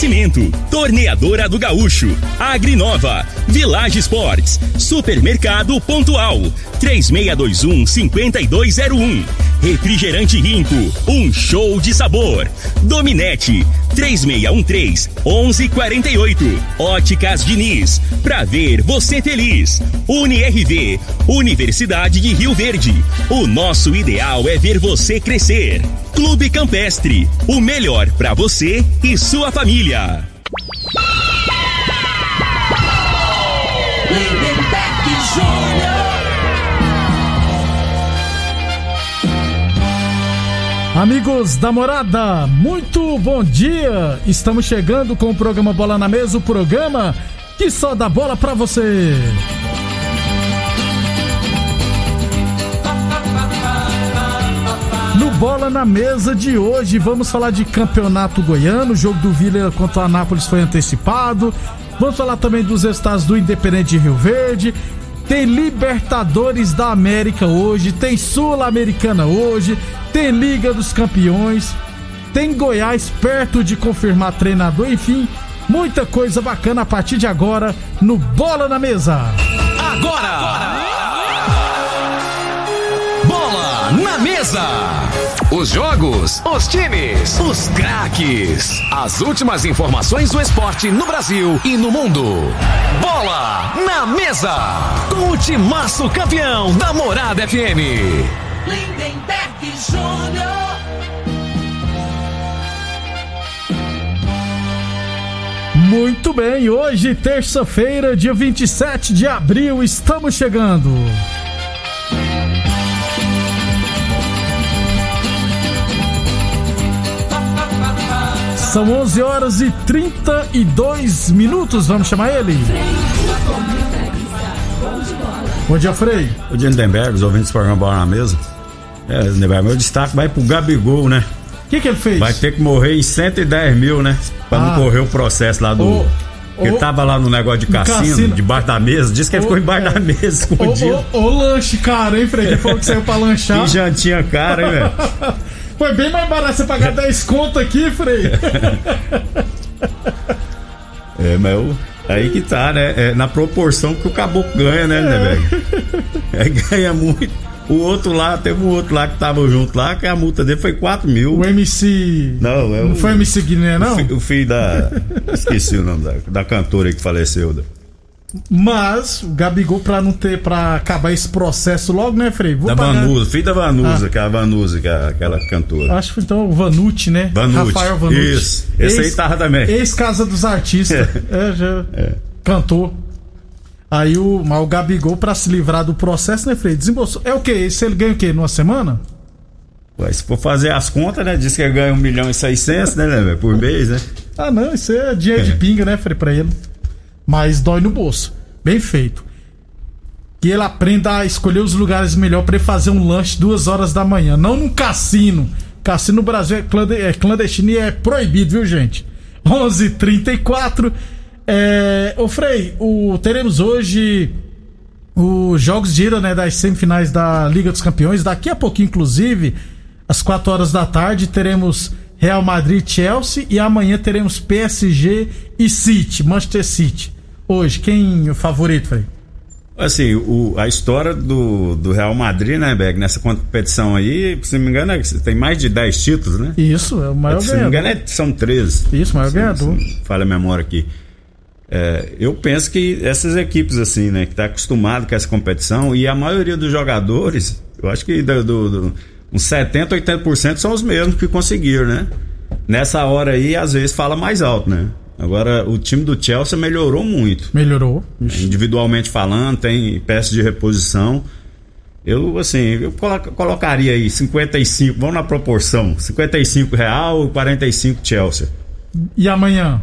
Oferecimento: Torneadora do Gaúcho, Agrinova, Village Sports, Supermercado Pontual, 3621-5201. Refrigerante Rinco, um show de sabor. Dominete, 3613-1148. Óticas Diniz, pra ver você feliz. UniRV, Universidade de Rio Verde. O nosso ideal é ver você crescer. Clube Campestre, o melhor para você e sua família. Amigos da morada, muito bom dia! Estamos chegando com o programa Bola na Mesa o programa que só dá bola pra você. No Bola na Mesa de hoje, vamos falar de campeonato goiano. O jogo do Vila contra o Anápolis foi antecipado. Vamos falar também dos estados do Independente de Rio Verde. Tem Libertadores da América hoje, tem Sul-Americana hoje, tem Liga dos Campeões, tem Goiás perto de confirmar treinador, enfim, muita coisa bacana a partir de agora no Bola na Mesa. Agora! agora. Bola na Mesa! Os jogos, os times, os craques. As últimas informações do esporte no Brasil e no mundo. Bola na Mesa! Com o timaço campeão da Morada FM. Lindenberg Júnior. Muito bem, hoje, terça-feira, dia 27 de abril, estamos chegando. São 11 horas e 32 minutos, vamos chamar ele? Bom dia, Frei. Bom dia, Lindenberg, os ouvintes do programa Bola na Mesa. É, Lindenberg, meu destaque vai pro Gabigol, né? O que, que ele fez? Vai ter que morrer em 110 mil, né? Pra ah. não correr o processo lá do. Oh. Ele tava lá no negócio de cassino, cassino, debaixo da mesa. Disse que ele ficou embaixo da mesa, escondido. Ô, lanche caro, hein, Frei? Ele falou que saiu pra lanchar. Que jantinha cara, hein, velho? Foi bem mais barato você pagar 10 conto aqui, Frei. é, mas eu, aí que tá, né? É na proporção que o caboclo ganha, né, né, velho? É, ganha muito. O outro lá, teve um outro lá que tava junto lá, que a multa dele foi 4 mil. O MC. Não, é o. Não foi MC Guiné, não? O, fi, o filho da. Esqueci o nome da, da cantora que faleceu. Mas o Gabigol, pra não ter, pra acabar esse processo logo, né, Frei? Vou da pagar... Vanusa, filho da Vanusa, ah. que é a Vanusa, que é aquela cantora. Acho que então o Vanucci, né? Vanucci. Rafael Vanucci. Isso. Esse ex, aí tava também. Ex-casa dos artistas. É, é já é. cantou. Aí o, mas o Gabigol, pra se livrar do processo, né, Frei? Desembolsou. É o quê? Esse ele ganha o quê? Numa semana? Ué, se for fazer as contas, né? Diz que ele ganha 1 milhão e 600, né, né, por mês, né? Ah, não, isso é dinheiro de pinga, né, Frei, pra ele mas dói no bolso. Bem feito. Que ele aprenda a escolher os lugares melhor para fazer um lanche duas horas da manhã, não num cassino. Cassino no Brasil é, é clandestino e é proibido, viu, gente? 11:34. É, ô Frei, o, teremos hoje os jogos de ida né, das semifinais da Liga dos Campeões. Daqui a pouquinho, inclusive, às 4 horas da tarde, teremos Real Madrid Chelsea e amanhã teremos PSG e City, Manchester City hoje, quem é o favorito, Frei? Assim, o, a história do, do Real Madrid, né, Beck, nessa competição aí, se não me engano, é, tem mais de 10 títulos, né? Isso, é o maior ganhador. Se não me engano, é, são 13. Isso, o maior se, ganhador. Se fala a memória aqui. É, eu penso que essas equipes, assim, né, que tá acostumado com essa competição, e a maioria dos jogadores, eu acho que do, do, do, uns 70%, 80% são os mesmos que conseguiram, né? Nessa hora aí, às vezes fala mais alto, né? Agora, o time do Chelsea melhorou muito. Melhorou. Ixi. Individualmente falando, tem peças de reposição. Eu, assim, eu colocaria aí 55, vamos na proporção: 55 Real e 45 Chelsea. E amanhã?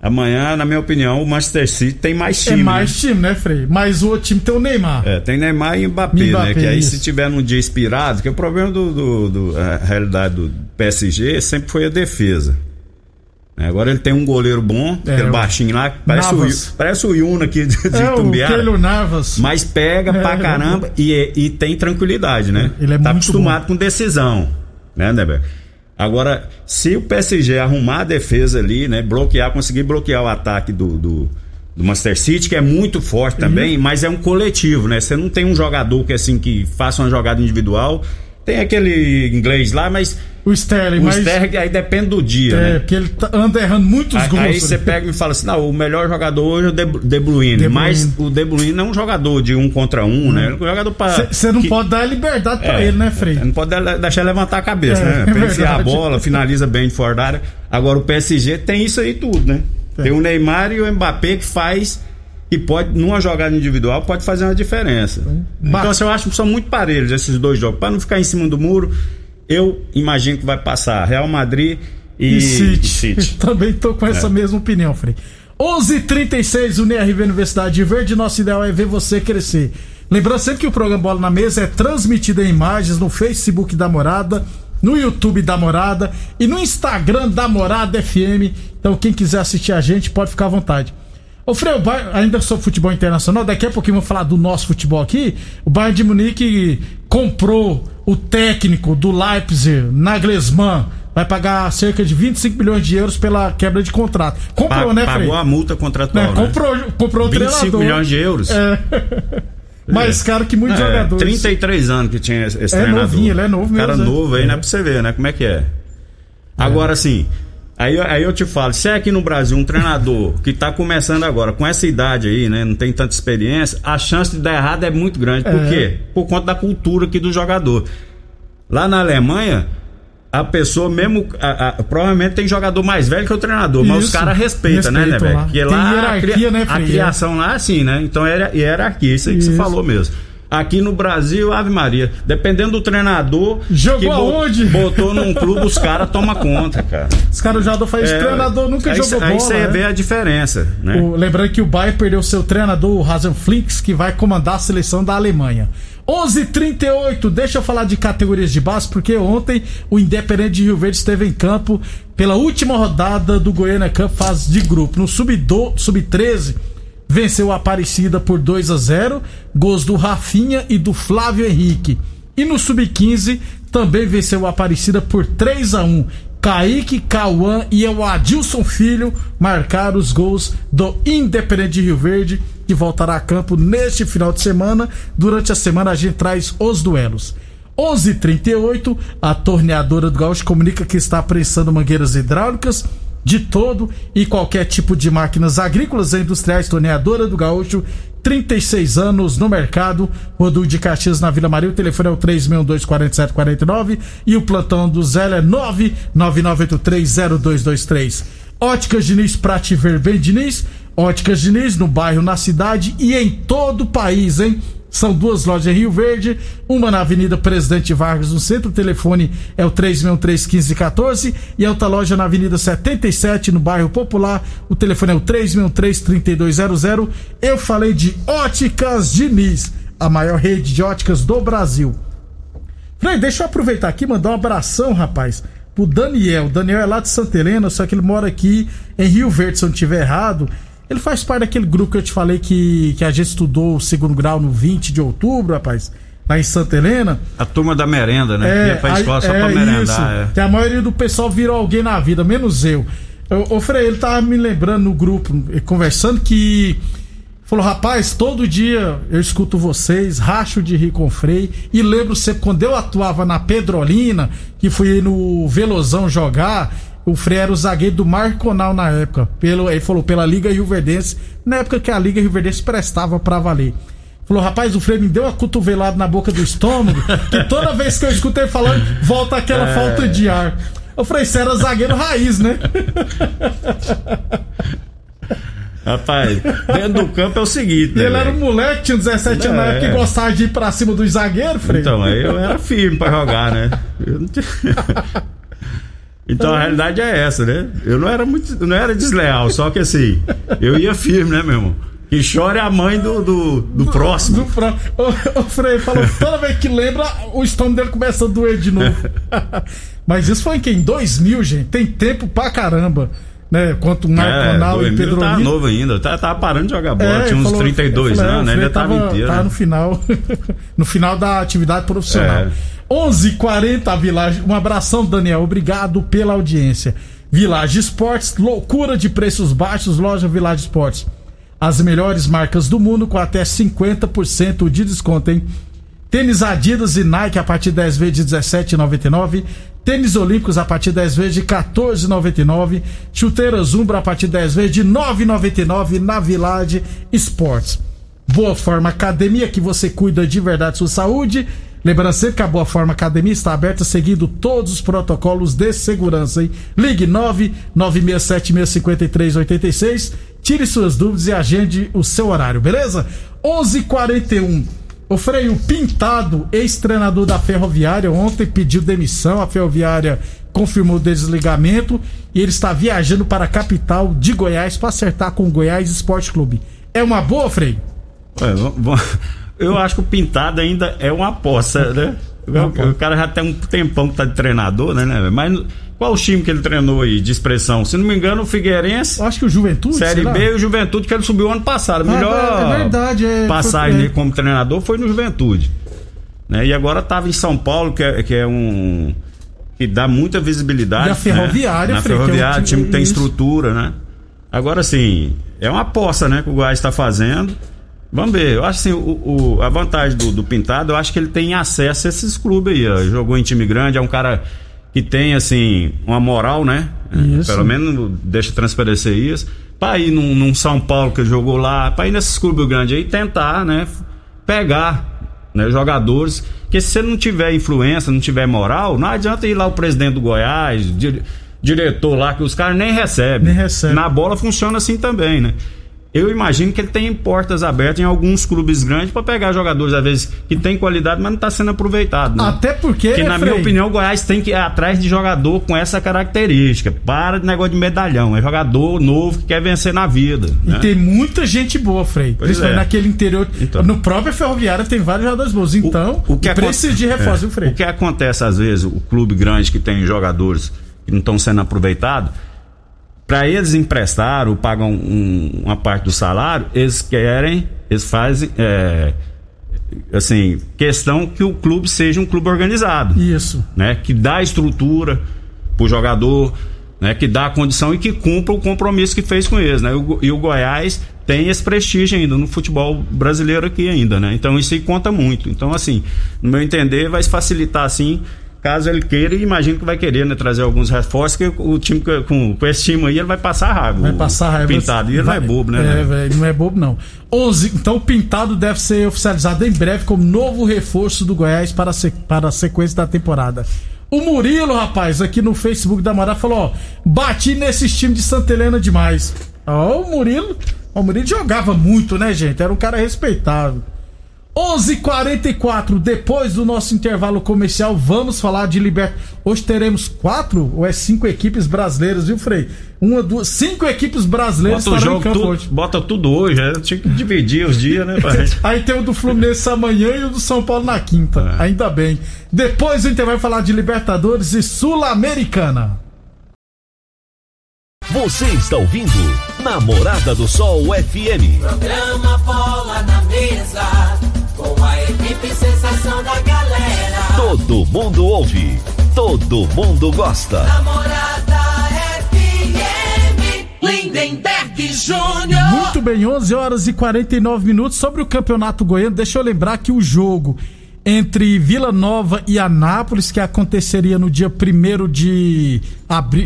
Amanhã, na minha opinião, o Manchester City tem mais é time. É mais né? time, né, Frei? Mas o outro time tem o Neymar. É, tem Neymar e Mbappé, Mbappé né? Que aí isso. se tiver num dia inspirado, que o problema do, do, do a realidade do PSG sempre foi a defesa. É, agora ele tem um goleiro bom, é, aquele baixinho lá, parece o, parece o Yuna aqui de, de é, Tumbiara. O Navas. Mas pega é, pra é caramba e, e tem tranquilidade, né? Ele é tá muito acostumado bom. com decisão, né, Neber? Agora, se o PSG arrumar a defesa ali, né? Bloquear, conseguir bloquear o ataque do, do, do Manchester City, que é muito forte também, uhum. mas é um coletivo, né? Você não tem um jogador que assim que faça uma jogada individual. Tem aquele inglês lá, mas o Sterling, o mas... Sterling aí depende do dia, é, né? porque ele tá, anda errando muitos aí, gols. Aí você pega e fala assim, não, o melhor jogador hoje é o De, de Bruyne, De mas o De Bruyne é um jogador de um contra um, hum. né? É um jogador para Você não que... pode dar liberdade para é, ele, né, Frei? Não pode deixar levantar a cabeça, é, né? É a bola, finaliza bem de fora da área. Agora o PSG tem isso aí tudo, né? É. Tem o Neymar e o Mbappé que faz que pode, numa jogada individual, pode fazer uma diferença. Então, assim, eu acho que são muito parelhos esses dois jogos. Para não ficar em cima do muro, eu imagino que vai passar Real Madrid e, e City. E City. Também tô com essa é. mesma opinião, Frei. 11:36 UniRV Universidade Verde. Nosso ideal é ver você crescer. Lembrando sempre que o programa Bola na Mesa é transmitido em imagens no Facebook da Morada, no YouTube da Morada e no Instagram da Morada FM. Então, quem quiser assistir a gente, pode ficar à vontade. Ô Freio, ainda sobre futebol internacional, daqui a pouquinho vamos falar do nosso futebol aqui. O Bayern de Munique comprou o técnico do Leipzig, Nagelsmann, vai pagar cerca de 25 milhões de euros pela quebra de contrato. Comprou, pa né, Frei? Pagou a multa contratual, né? Comprou, comprou o 25 treinador. milhões de euros? É. Mais caro que muitos é, jogadores. 33 anos que tinha esse é treinador. Novinho, ele é novo mesmo. Cara né? novo aí, é. não é pra você ver, né? Como é que é. é. Agora, assim, Aí, aí eu te falo, se é aqui no Brasil um treinador que está começando agora, com essa idade aí, né? Não tem tanta experiência, a chance de dar errado é muito grande. Por é. quê? Por conta da cultura aqui do jogador. Lá na Alemanha, a pessoa mesmo. A, a, provavelmente tem jogador mais velho que o treinador, Isso. mas os caras respeitam, né, né, velho? Porque lá. Hierarquia, a, né, a criação lá é assim, né? Então é hierarquia, isso aí que Isso. você falou mesmo. Aqui no Brasil, Ave Maria, dependendo do treinador. Jogou aonde? Botou num clube, os caras tomam conta, cara. Os caras já faz é, treinador nunca aí, jogou aí bola. Aí você né? vê a diferença, né? O, lembrando que o Bayern perdeu seu treinador, o Hasan Flinks, que vai comandar a seleção da Alemanha. 11:38. Deixa eu falar de categorias de base, porque ontem o Independente de Rio Verde esteve em campo pela última rodada do Goiânia Cup fase de grupo. No sub-13, sub venceu a Aparecida por 2 a 0, gols do Rafinha e do Flávio Henrique. E no sub-15 também venceu a Aparecida por 3 a 1. Kaique, Cauã e o Adilson Filho marcaram os gols do Independente de Rio Verde, que voltará a campo neste final de semana. Durante a semana a gente traz os duelos. 11:38 a torneadora do Gaúcho comunica que está prensando mangueiras hidráulicas de todo e qualquer tipo de máquinas agrícolas e industriais, torneadora do Gaúcho, 36 anos no mercado, Rodul de Caxias na Vila Maria, o telefone é o 3624749 e o plantão do Zé é 999830223. Óticas Diniz Prate Ver bem Diniz, Óticas Diniz no bairro, na cidade e em todo o país, hein? São duas lojas em Rio Verde, uma na Avenida Presidente Vargas, no centro. O telefone é o 363-1514 e a outra loja na Avenida 77, no bairro Popular. O telefone é o 363-3200. Eu falei de Óticas Diniz, a maior rede de óticas do Brasil. Frei, deixa eu aproveitar aqui e mandar um abração, rapaz, pro Daniel. O Daniel é lá de Santa Helena, só que ele mora aqui em Rio Verde, se eu não estiver errado. Ele faz parte daquele grupo que eu te falei que, que a gente estudou o segundo grau no 20 de outubro, rapaz lá em Santa Helena. A turma da merenda, né? É, Ia pra escola só é, pra merendar. Isso, é. Que a maioria do pessoal virou alguém na vida, menos eu. O Frei, ele tava me lembrando no grupo, conversando, que falou: rapaz, todo dia eu escuto vocês, racho de rir com o Frei, e lembro sempre quando eu atuava na Pedrolina, que fui no Velozão jogar, o Frei era o zagueiro do Marconal na época. Pelo, ele falou pela Liga Rio Verdense, na época que a Liga Rio Verdense prestava para valer. Falou, rapaz, o Frei me deu uma cotovelada na boca do estômago, que toda vez que eu escuto ele falando, volta aquela é... falta de ar. Eu falei, você era zagueiro raiz, né? Rapaz, dentro do campo é o seguinte. Né, ele era um moleque, tinha 17 anos é. que gostava de ir pra cima do zagueiro, Frei. Então, aí eu era firme pra jogar, né? Eu não tinha... Então a realidade é essa, né? Eu não era muito, não era desleal, só que assim, eu ia firme, né, meu irmão? Que chora é a mãe do, do, do próximo. Do pro... o, o Frei falou, toda vez que lembra, o estômago dele começa a doer de novo. Mas isso foi em que? Em 2000, gente. Tem tempo pra caramba. Né? Quanto Marco Ronaldo é, e Pedro tá novo ainda, tá, tava parando de jogar bola, é, tinha uns falou, 32 falei, anos, né? ainda tava inteiro. Tava né? no final, no final da atividade profissional. É. 11:40 Village. Um abração, Daniel. Obrigado pela audiência. Village Esportes, loucura de preços baixos, loja Village Esportes. As melhores marcas do mundo com até 50% de desconto, hein? Tênis Adidas e Nike a partir de 10 vezes de 17,99. Tênis Olímpicos a partir de 10 vezes de 14,99. Chuteiras Umbra a partir de 10 vezes de 9,99 na Village Esportes. Boa Forma Academia, que você cuida de verdade sua saúde. Lembrando sempre que a Boa Forma Academia está aberta seguindo todos os protocolos de segurança, hein? Ligue 996765386, tire suas dúvidas e agende o seu horário, beleza? 11:41. O Freio Pintado, ex-treinador da Ferroviária, ontem pediu demissão. A Ferroviária confirmou o desligamento e ele está viajando para a capital de Goiás para acertar com o Goiás Esporte Clube. É uma boa, Freio? Eu acho que o Pintado ainda é uma aposta, né? O, o, cara já tem um tempão que tá de treinador, né, né? Mas qual o time que ele treinou aí de expressão? Se não me engano, o Figueirense. Acho que o Juventude. Série B e o Juventude que ele subiu ano passado. Ah, Melhor é verdade, é, passagem foi, é. como treinador foi no Juventude. Né? E agora estava em São Paulo, que é, que é um. que dá muita visibilidade. E a Ferroviária, né? Na Ferroviária, é um time, time que tem estrutura, né? Agora sim, é uma aposta, né, que o Goiás está fazendo. Vamos ver, eu acho assim, o, o a vantagem do, do, Pintado, eu acho que ele tem acesso a esses clubes aí, ó. Jogou em time grande, é um cara que tem, assim, uma moral, né? Isso. Pelo menos deixa transparecer isso. Pra ir num, num São Paulo que jogou lá, pra ir nesses clubes grandes aí, tentar, né? Pegar né, jogadores. Porque se você não tiver influência, não tiver moral, não adianta ir lá o presidente do Goiás, dire, diretor lá, que os caras nem recebem. Nem recebe. Na bola funciona assim também, né? Eu imagino que ele tem portas abertas em alguns clubes grandes para pegar jogadores, às vezes, que tem qualidade, mas não está sendo aproveitado. Né? Até porque. Que, na Frei... minha opinião, o Goiás tem que ir atrás de jogador com essa característica. Para de negócio de medalhão. É jogador novo que quer vencer na vida. E né? tem muita gente boa, Frei. Pois Principalmente é. naquele interior. Então. No próprio Ferroviário tem vários jogadores bons. Então, o, o que precisa de reforço, é. Frei? O que acontece, às vezes, o clube grande que tem jogadores que não estão sendo aproveitados para eles emprestar ou pagam um, uma parte do salário, eles querem, eles fazem é, assim, questão que o clube seja um clube organizado. Isso. Né? Que dá estrutura pro jogador, né? Que dá a condição e que cumpra o compromisso que fez com eles, né? E o Goiás tem esse prestígio ainda no futebol brasileiro aqui ainda, né? Então isso aí conta muito. Então assim, no meu entender, vai facilitar assim caso ele queira, e imagino que vai querer, né, trazer alguns reforços, que o time com, com esse time aí ele vai passar raiva. Vai passar raiva. Pintado, e ele vai, não é bobo, né? É, velho, não é bobo não. 11, então o Pintado deve ser oficializado em breve como novo reforço do Goiás para a, para a sequência da temporada. O Murilo, rapaz, aqui no Facebook da Mará falou, ó, bati nesses times de Santa Helena demais. Ó, o Murilo, o Murilo jogava muito, né, gente? Era um cara respeitável. 11:44 depois do nosso intervalo comercial, vamos falar de Libertadores. Hoje teremos quatro ou é cinco equipes brasileiras, viu, Frei? Uma, duas, cinco equipes brasileiras bota estarão campo tudo, hoje. Bota tudo hoje, né? Tinha que dividir os dias, né, Aí tem o do Fluminense amanhã e o do São Paulo na quinta. É. Ainda bem. Depois a gente vai falar de Libertadores e Sul-Americana. Você está ouvindo Namorada do Sol FM. Programa Bola na Mesa com a equipe sensação da galera. Todo mundo ouve, todo mundo gosta. Namorada FM, Lindenberg Júnior. Muito bem, 11 horas e 49 minutos sobre o Campeonato Goiano. Deixa eu lembrar que o jogo entre Vila Nova e Anápolis, que aconteceria no dia 1 de,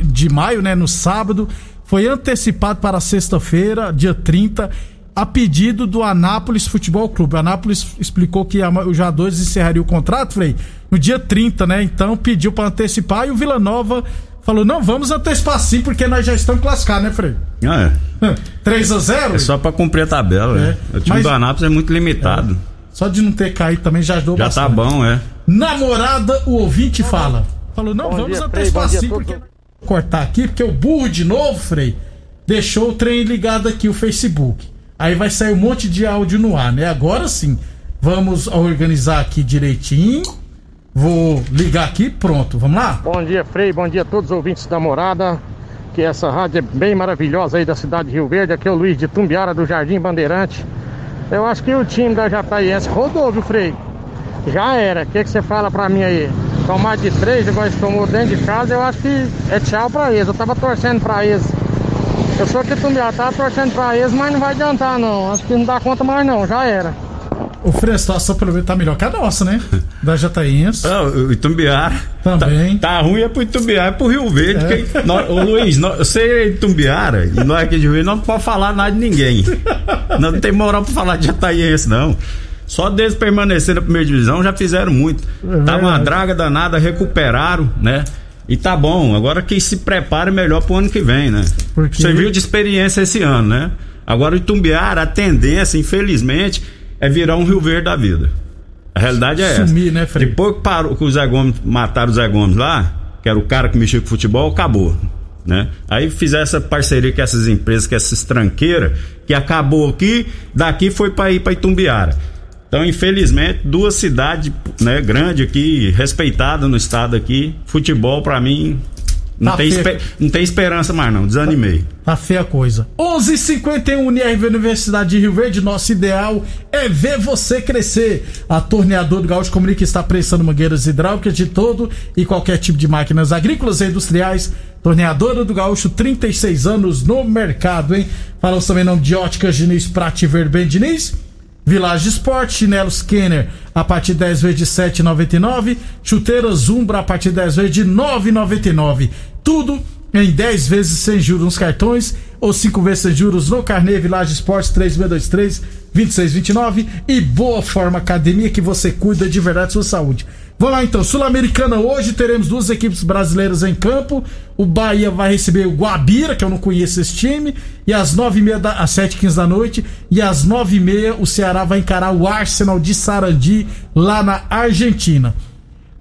de maio, né, no sábado, foi antecipado para sexta-feira, dia 30 a pedido do Anápolis Futebol Clube. O Anápolis explicou que o J2 encerraria o contrato, Frei, no dia 30, né? Então pediu para antecipar e o Vila Nova falou: não, vamos antecipar sim, porque nós já estamos classificados, né, Frei? Ah, é. 3 a 0 É só para cumprir a tabela, é. né? O time Mas, do Anápolis é muito limitado. É. Só de não ter caído também já ajudou já tá bastante. Já tá bom, é. Namorada, o ouvinte fala. Falou: não, bom vamos dia, antecipar Frei, sim, porque. Cortar aqui, porque o burro de novo, Frei, deixou o trem ligado aqui, o Facebook. Aí vai sair um monte de áudio no ar, né? Agora sim, vamos organizar aqui direitinho. Vou ligar aqui, pronto, vamos lá? Bom dia, Frei, bom dia a todos os ouvintes da morada. Que essa rádio é bem maravilhosa aí da cidade de Rio Verde. Aqui é o Luiz de Tumbiara do Jardim Bandeirante. Eu acho que o time da Jataiense rodou, viu, Frei? já era. O que, que você fala pra mim aí? Tomar de três, igual eles tomou dentro de casa, eu acho que é tchau pra eles. Eu tava torcendo pra eles. Eu sou que Tumbiara, tava torcendo pra eles, mas não vai adiantar não. Acho que não dá conta mais não, já era. O Frei, a situação pelo menos tá melhor que a nossa, né? Da Jatainhas. Ah, o Itumbiara. Também. Tá, tá ruim é pro Itumbiara e pro Rio Verde. É. Que, nós, ô Luiz, nós, você é Itumbiara e nós aqui de Rio Verde não pode falar nada de ninguém. não tem moral pra falar de Jatainhas, não. Só desde permanecer na primeira divisão já fizeram muito. É tá uma draga danada, recuperaram, né? E tá bom, agora que se prepare melhor pro ano que vem, né? Porque... Você viu de experiência esse ano, né? Agora o Itumbiara, a tendência, infelizmente, é virar um Rio Verde da vida. A realidade é Sumir, essa. né? Depois que, parou, que o Zé Gomes mataram o Zé Gomes lá, que era o cara que mexia com futebol, acabou. Né? Aí fizeram essa parceria com essas empresas, com essas tranqueiras, que acabou aqui, daqui foi para ir para Itumbiara. Então, infelizmente, duas cidades né, grandes aqui, respeitadas no estado aqui, futebol para mim não, tá tem, esper, não tem esperança mais, não. Desanimei. Tá, tá feia a coisa. 11:51 h 51 UniRV Universidade de Rio Verde. Nosso ideal é ver você crescer. A Torneador do Gaúcho comunica que está prestando mangueiras hidráulicas de todo e qualquer tipo de máquinas agrícolas e industriais. Torneadora do Gaúcho, 36 anos no mercado, hein? Falamos também não de óticas Diniz Prate Verben Diniz. Village Sport, chinelos Kenner a partir de 10 vezes de 7,99. Chuteiras Zumbra a partir de 10 vezes de 9,99. Tudo em 10 vezes sem juros nos cartões ou 5 vezes sem juros no Carnê Village Esportes 3623 2629 e Boa Forma Academia que você cuida de verdade sua saúde. Vamos lá então, Sul-Americana hoje teremos duas equipes brasileiras em campo. O Bahia vai receber o Guabira, que eu não conheço esse time, e às nove e meia da, às sete quinze da noite, e às nove e meia o Ceará vai encarar o Arsenal de Sarandi lá na Argentina.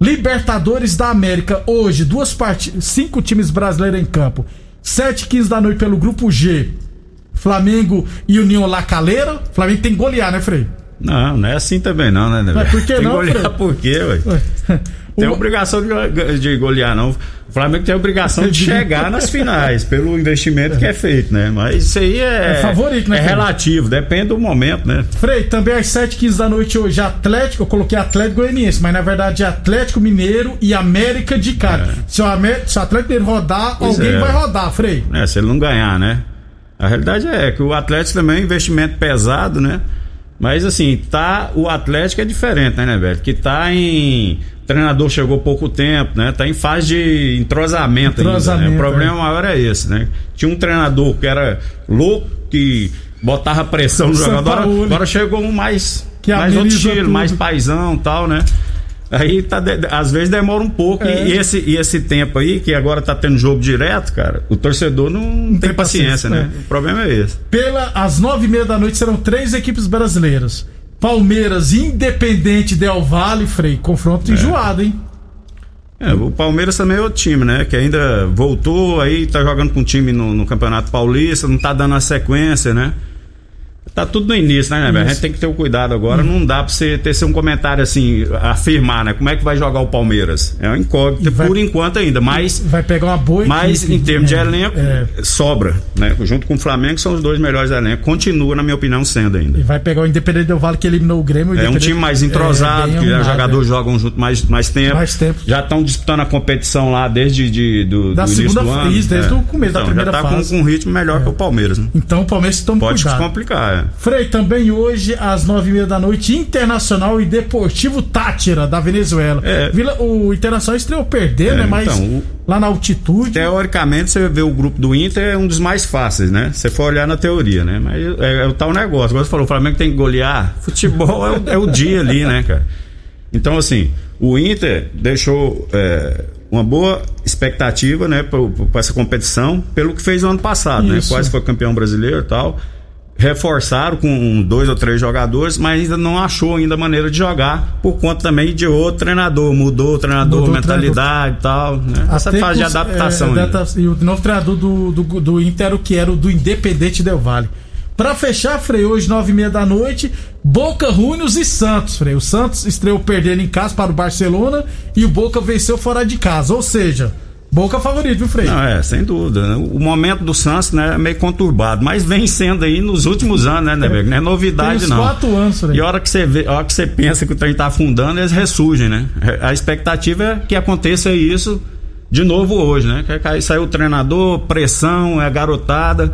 Libertadores da América hoje, duas partidas, cinco times brasileiros em campo. 7 15 da noite pelo grupo G. Flamengo e União La Calera. Flamengo tem que golear, né, Frei? Não, não é assim também não, né, Mas por que tem não? Frei? por quê, ué? Tem o... obrigação de, de golear, não. O Flamengo tem a obrigação de chegar nas finais, pelo investimento que é feito, né? Mas isso aí é, é favorito, né? É relativo, depende do momento, né? Frei, também às 7h15 da noite hoje, Atlético, eu coloquei Atlético Goianiense, mas na verdade é Atlético Mineiro e América de Cali. É. Se, o América, se o Atlético Mineiro rodar, pois alguém é. vai rodar, Frei. É, se ele não ganhar, né? A realidade é que o Atlético também é um investimento pesado, né? Mas assim, tá, o Atlético é diferente, né, né, velho? Que tá em o treinador chegou pouco tempo, né? Tá em fase de entrosamento, entrosamento ainda, né? O problema é. maior é esse, né? Tinha um treinador que era louco, que botava pressão no jogador, agora, agora chegou um mais, que mais outro estilo, mais paisão tal, né? Aí tá, às vezes demora um pouco. É. E, esse, e esse tempo aí, que agora tá tendo jogo direto, cara, o torcedor não, não tem, tem, paciência, paciência né? É. O problema é esse. Pela, às nove e meia da noite serão três equipes brasileiras. Palmeiras Independente Del Vale, Frei. Confronto é. enjoado, hein? É, o Palmeiras também é outro time, né? Que ainda voltou aí, tá jogando com um time no, no Campeonato Paulista, não tá dando a sequência, né? Tá tudo no início, né, né? A gente tem que ter o cuidado agora. Hum. Não dá pra você ter um comentário assim, afirmar, né? Como é que vai jogar o Palmeiras? É um incógnito vai, por enquanto ainda, mas. Vai pegar uma boa Mas em termos de é, elenco, é. sobra, né? Junto com o Flamengo, são os dois melhores elencos. Continua, na minha opinião, sendo ainda. E vai pegar o Independente do Vale que eliminou o Grêmio. O é um time mais entrosado, é, que os jogadores é. jogam junto mais, mais tempo. Mais tempo. Já estão disputando a competição lá desde de, do, da do segunda início do ano. desde é. o começo então, da primeira já tá fase. Com, com um ritmo melhor que o Palmeiras, né? Então o Palmeiras estão Pode cuidado. complicar, é. Frei, também hoje, às nove e meia da noite, Internacional e Deportivo Tátira, da Venezuela. É. Vila, o Internacional estreou perdendo, é, né? Mas então, o... lá na altitude. Teoricamente, você vê o grupo do Inter é um dos mais fáceis, né? Você for olhar na teoria, né? Mas é, é o tal negócio. Agora você falou, o Flamengo tem que golear. Futebol é, o, é o dia ali, né, cara? Então, assim, o Inter deixou é, uma boa expectativa, né, para essa competição, pelo que fez no ano passado, né? Isso. né? Quase foi campeão brasileiro e tal reforçaram com dois ou três jogadores, mas ainda não achou ainda maneira de jogar por conta também de outro treinador, mudou o treinador, mudou mentalidade e tal, né? Essa fase de adaptação. É, e o novo treinador do, do, do Inter, que era o do Independente Del Vale. Para fechar, Frei, hoje nove e meia da noite, Boca Juniors e Santos, Frei. O Santos estreou perdendo em casa para o Barcelona e o Boca venceu fora de casa. Ou seja, Boca favorito, viu, Frei? Não, é, sem dúvida. né? O momento do Santos, né, é meio conturbado, mas vem sendo aí nos últimos anos, né, Neberg? Não é novidade, Tem uns não. quatro anos, Frei. E a hora que você vê, a hora que você pensa que o trem tá afundando, eles ressurgem, né? A expectativa é que aconteça isso de novo hoje, né? Que aí saiu o treinador, pressão, é garotada.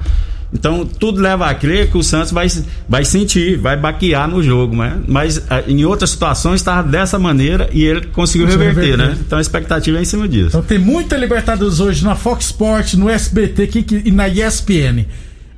Então, tudo leva a crer que o Santos vai, vai sentir, vai baquear no jogo, né? Mas em outras situações estava dessa maneira e ele conseguiu reverter, reverter. né? Então a expectativa é em cima disso. Então tem muita Libertadores hoje na Fox Sports, no SBT e na ESPN.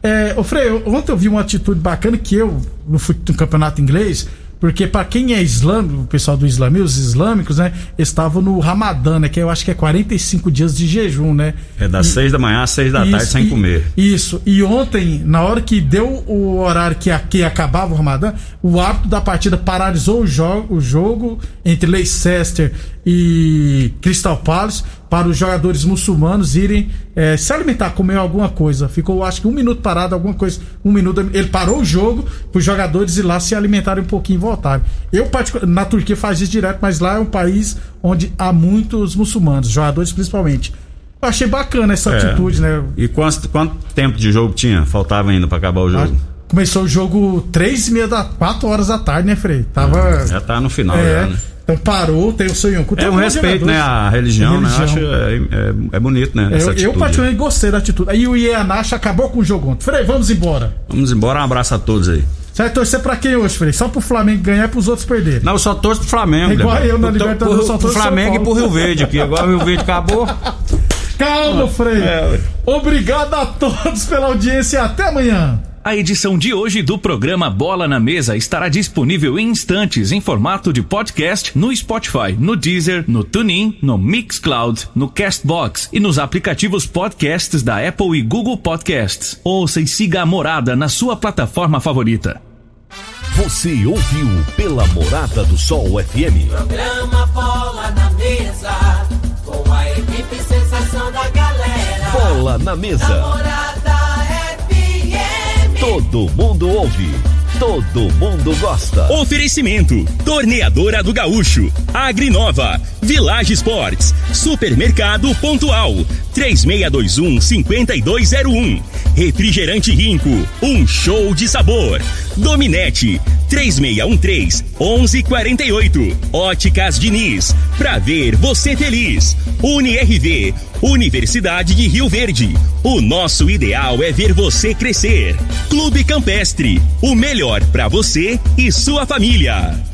É, ô Frei, ontem eu vi uma atitude bacana que eu, no, no campeonato inglês, porque pra quem é islâmico, o pessoal do islamismo, os islâmicos, né, estavam no Ramadã, né, que eu acho que é 45 dias de jejum, né? É das E- seis da manhã às seis da tarde Isso, sem e- comer. Isso. E ontem, na hora que deu o horário que, que acabava o Ramadã, o árbitro da partida paralisou o, jo o jogo entre Leicester e Crystal Palace para os jogadores muçulmanos irem eh, se alimentar, comer alguma coisa. Ficou, acho que um minuto parado, alguma coisa. Um minuto. Ele parou o jogo para os jogadores ir lá se alimentarem um pouquinho e voltarem. Eu, na Turquia, faz isso direto, mas lá é um país onde há muitos muçulmanos, jogadores principalmente. Eu achei bacana essa É. atitude, né? E quanto, quanto tempo de jogo tinha? Faltava ainda para acabar o Ah, jogo? Começou o jogo três e meia da quatro horas da tarde, né, Frei? Tava. Já tá no final, é, já, né? Então parou, tem o seu Yonku. tem É um respeito, né? A religião, né? Eu acho Religião. é, é, é bonito, né? Eu, eu particularmente gostei da atitude. Aí o Ianacha acabou com o jogo ontem. Frei, vamos embora. Vamos embora, um abraço a todos aí. Você vai torcer pra quem hoje, Frei? Só pro Flamengo ganhar e pros outros perderem. Não, eu só torço pro Flamengo. É igual eu na Libertadores, só torço pro Flamengo e pro. Rio Verde aqui. Agora o Rio Verde acabou. Calma, Frei. É. Obrigado a todos pela audiência e até amanhã. A edição de hoje do programa Bola na Mesa estará disponível em instantes em formato de podcast no Spotify, no Deezer, no TuneIn, no Mixcloud, no Castbox e nos aplicativos podcasts da Apple e Google Podcasts. Ouça e siga a Morada na sua plataforma favorita. Você ouviu pela Morada do Sol FM. Programa Bola na Mesa, com a equipe sensação da galera. Bola na mesa. Todo mundo ouve. Todo mundo gosta. Oferecimento: Torneadora do Gaúcho, Agrinova, Village Sports, Supermercado Pontual, 3621-5201. Refrigerante Rinco, um show de sabor. Dominete, 3613-1148. Óticas Diniz, pra ver você feliz. UniRV, Universidade de Rio Verde. O nosso ideal é ver você crescer. Clube Campestre, o melhor pra você e sua família.